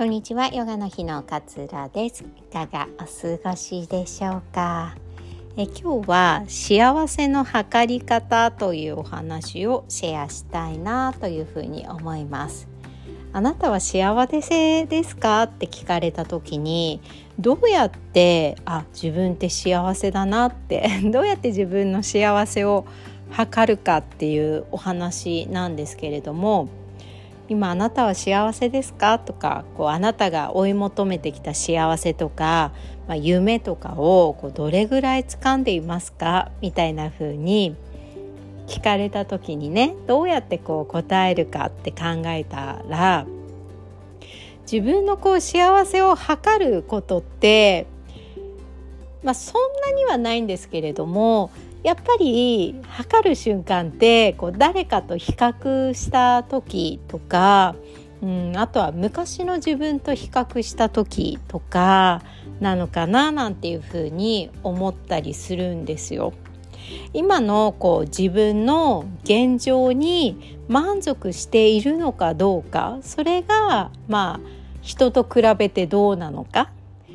こんにちは、ヨガの日の勝浦です。いかがお過ごしでしょうか？え今日は幸せの測り方というお話をシェアしたいなというふうに思います。あなたは幸せですか？って聞かれた時にどうやってあ自分って幸せだなって どうやって自分の幸せを測るかっていうお話なんですけれども今あなたは幸せですか？とかこうあなたが追い求めてきた幸せとか、まあ、夢とかをこうどれぐらい掴んでいますか？みたいな風に聞かれた時にねどうやってこう答えるかって考えたら自分のこう幸せを測ることってまあそんなにはないんですけれどもやっぱり測る瞬間ってこう誰かと比較した時とか、うん、あとは昔の自分と比較した時とかなのかななんていうふうに思ったりするんですよ。今のこう自分の現状に満足しているのかどうかそれがまあ人と比べてどうなのか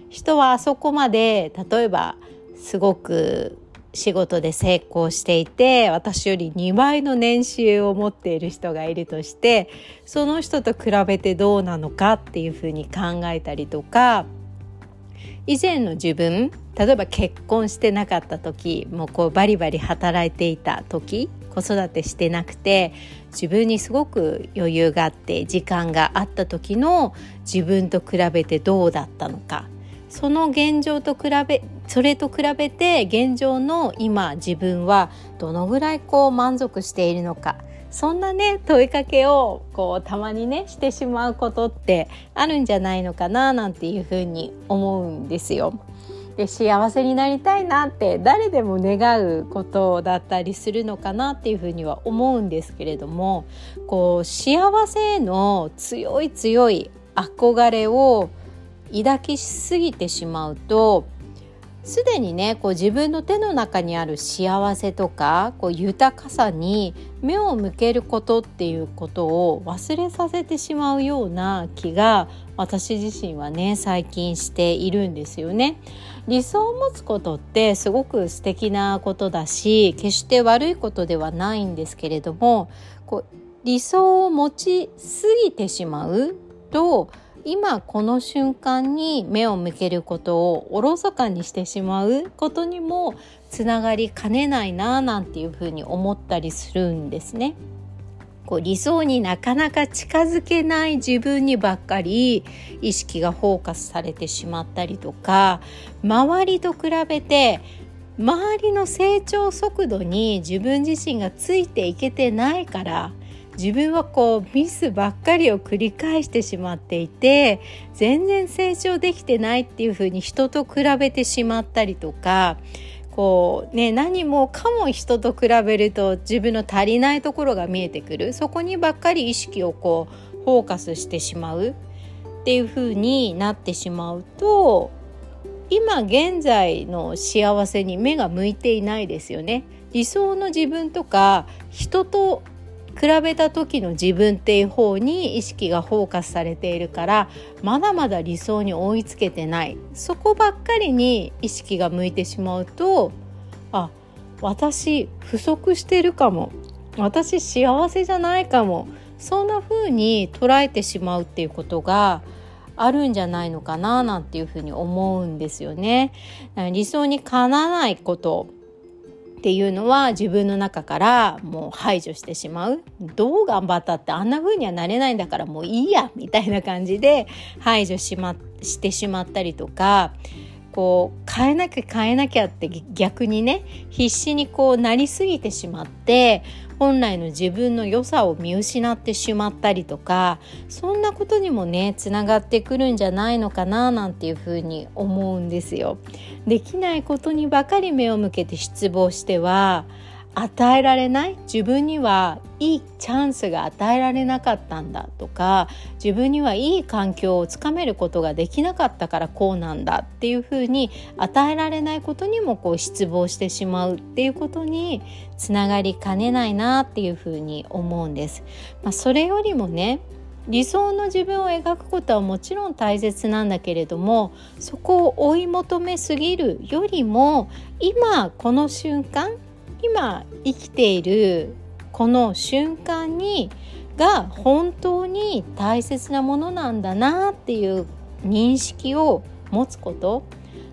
人はあそこまで例えばすごく仕事で成功していて私より2倍の年収を持っている人がいるとしてその人と比べてどうなのかっていうふうに考えたりとか以前の自分例えば結婚してなかった時もうこうバリバリ働いていた時子育てしてなくて自分にすごく余裕があって時間があった時の自分と比べてどうだったのか。その現状と比べそれと比べて現状の今自分はどのぐらいこう満足しているのかそんなね問いかけをこうたまにねしてしまうことってあるんじゃないのかななんていうふうに思うんですよ。で幸せになりたいなって誰でも願うことだったりするのかなっていうふうには思うんですけれどもこう幸せへの強い強い憧れを抱きすぎてしまうとすでにねこう自分の手の中にある幸せとかこう豊かさに目を向けることっていうことを忘れさせてしまうような気が私自身はね最近しているんですよね。理想を持つことってすごく素敵なことだし決して悪いことではないんですけれどもこう理想を持ちすぎてしまうと今この瞬間に目を向けることをおろそかにしてしまうことにもつながりかねないななんていうふうに思ったりするんですね。こう理想になかなか近づけない自分にばっかり意識がフォーカスされてしまったりとか周りと比べて周りの成長速度に自分自身がついていけてないから自分はこうミスばっかりを繰り返してしまっていて全然成長できてないっていうふうに人と比べてしまったりとかこうね何もかも人と比べると自分の足りないところが見えてくるそこにばっかり意識をこうフォーカスしてしまうっていうふうになってしまうと今現在の幸せに目が向いていないですよね。理想の自分とか人と比べた時の自分っていう方に意識がフォーカスされているからまだまだ理想に追いつけてない。そこばっかりに意識が向いてしまうとあ私不足してるかも。私幸せじゃないかも。そんな風に捉えてしまうっていうことがあるんじゃないのかななんていうふうに思うんですよね。理想にかなわないこと。っていうのは自分の中からもう排除してしまう。どう頑張ったってあんな風にはなれないんだからもういいやみたいな感じで排除し,、ま、してしまったりとか。こう変えなきゃ変えなきゃって逆にね必死にこうなりすぎてしまって本来の自分の良さを見失ってしまったりとかそんなことにもねつながってくるんじゃないのかななんていうふうに思うんですよ。できないことにばかり目を向けて失望しては与えられない？自分にはいいチャンスが与えられなかったんだとか自分にはいい環境をつかめることができなかったからこうなんだっていうふうに与えられないことにもこう失望してしまうっていうことにつながりかねないなっていうふうに思うんです。まあ、それよりもね理想の自分を描くことはもちろん大切なんだけれどもそこを追い求めすぎるよりも今この瞬間今生きているこの瞬間にが本当に大切なものなんだなっていう認識を持つこと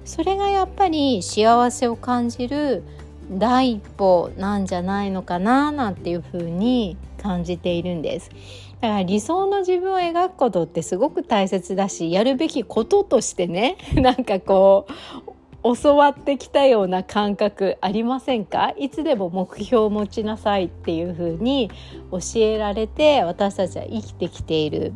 それがやっぱり幸せを感じる第一歩なんじゃないのかななんていうふうに感じているんです。だから理想の自分を描くことってすごく大切だしやるべきこととしてね なんかこう教わってきたような感覚ありませんか？いつでも目標を持ちなさいっていうふうに教えられて私たちは生きてきている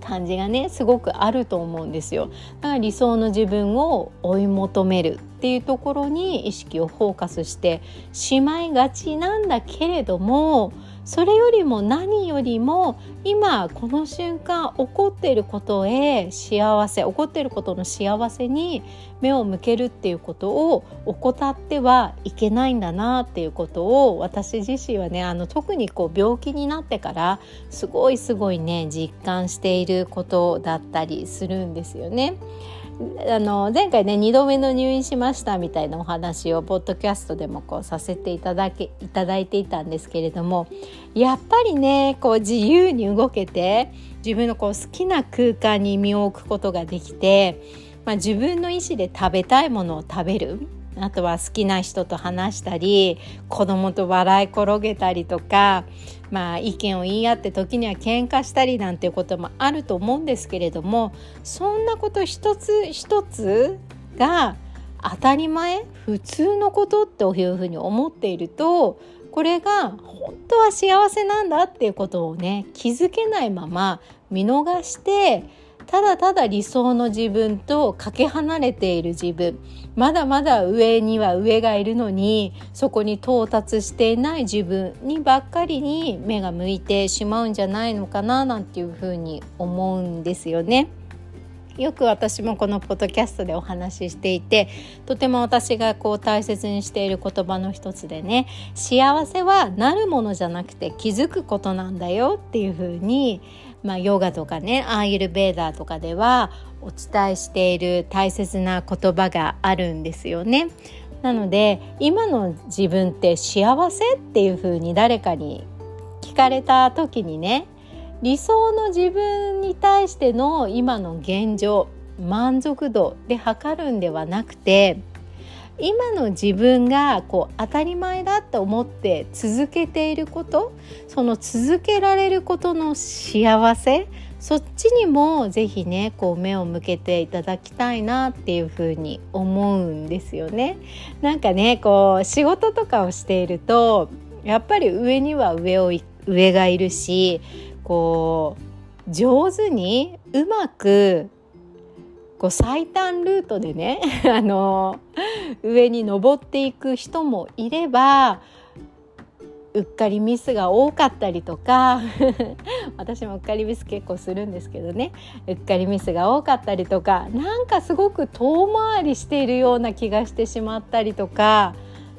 感じがねすごくあると思うんですよ。だから理想の自分を追い求めるっていうところに意識をフォーカスしてしまいがちなんだけれどもそれよりも何よりも今この瞬間起こっていることへ幸せ起こっていることの幸せに目を向けるっていうことを怠ってはいけないんだなっていうことを私自身はねあの特にこう病気になってからすごいすごいね実感していることだったりするんですよね。あの前回ね2度目の入院しましたみたいなお話をポッドキャストでもこうさせていただけいただいていたんですけれどもやっぱりねこう自由に動けて自分のこう好きな空間に身を置くことができて、まあ、自分の意思で食べたいものを食べる。あとは好きな人と話したり子供と笑い転げたりとか、まあ、意見を言い合って時には喧嘩したりなんていうこともあると思うんですけれどもそんなこと一つ一つが当たり前普通のことっていうふうに思っているとこれが本当は幸せなんだっていうことをね気づけないまま見逃してただただ理想の自分とかけ離れている自分まだまだ上には上がいるのにそこに到達していない自分にばっかりに目が向いてしまうんじゃないのかななんていうふうに思うんですよね。よく私もこのポッドキャストでお話ししていてとても私がこう大切にしている言葉の一つでね幸せはなるものじゃなくて気づくことなんだよっていうふうにまあ、ヨガとかねアーユルベーダーとかではお伝えしている大切な言葉があるんですよね。なので今の自分って幸せっていうふうに誰かに聞かれた時にね理想の自分に対しての今の現状満足度で測るんではなくて今の自分がこう当たり前だって思って続けていることその続けられることの幸せそっちにもぜひねこう目を向けていただきたいなっていうふうに思うんですよね。なんかねこう仕事とかをしているとやっぱり上には上を上がいるしこう上手にうまくこう最短ルートでね あの上に登っていく人もいればうっかりミスが多かったりとか 私もうっかりミス結構するんですけどねうっかりミスが多かったりとかなんかすごく遠回りしているような気がしてしまったりとか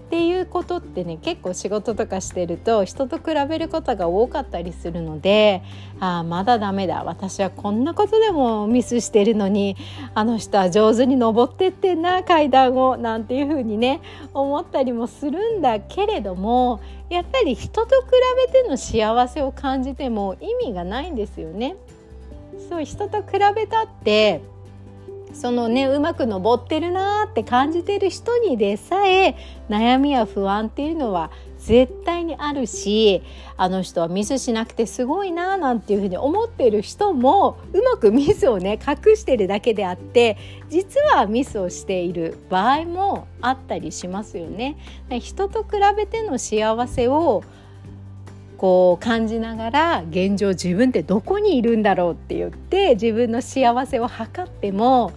っていうことってね結構仕事とかしてると人と比べることが多かったりするのでああまだダメだ私はこんなことでもミスしてるのにあの人は上手に登ってってんな階段をなんていうふうにね思ったりもするんだけれどもやっぱり人と比べての幸せを感じても意味がないんですよね。そう人と比べたってそのねうまく登ってるなって感じてる人にでさえ悩みや不安っていうのは絶対にあるしあの人はミスしなくてすごいななんていうふうに思ってる人もうまくミスをね隠してるだけであって実はミスをしている場合もあったりしますよね。人と比べての幸せをこう感じながら現状自分ってどこにいるんだろうって言って自分の幸せを測っても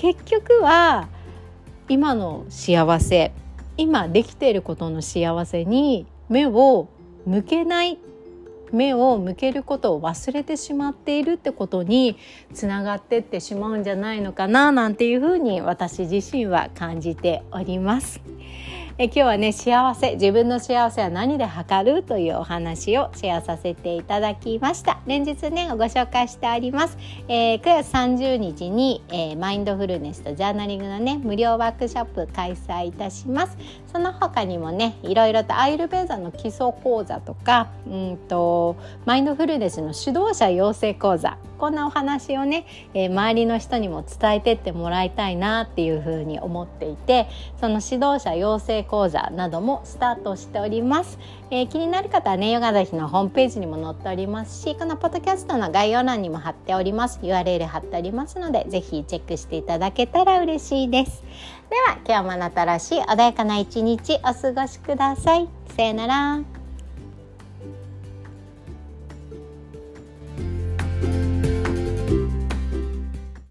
結局は今の幸せ今できていることの幸せに目を向けない目を向けることを忘れてしまっているってことにつながってってしまうんじゃないのかななんていうふうに私自身は感じております。え今日はね幸せ。自分の幸せは何で測るというお話をシェアさせていただきました。連日ねご紹介してあります、えー、9月30日に、えー、マインドフルネスとジャーナリングのね無料ワークショップ開催いたします。その他にもねいろいろとアイルベーザの基礎講座とかうんとマインドフルネスの指導者養成講座。こんなお話をね、えー、周りの人にも伝えてってもらいたいなっていうふうに思っていてその指導者養成講座などもスタートしております、えー、気になる方はねヨガの日のホームページにも載っておりますしこのポッドキャストの概要欄にも貼っております。URL 貼っておりますのでぜひチェックしていただけたら嬉しいです。では今日もあなたらしい穏やかな一日お過ごしください。さよなら。